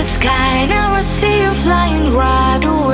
the sky, now I see you flying right away.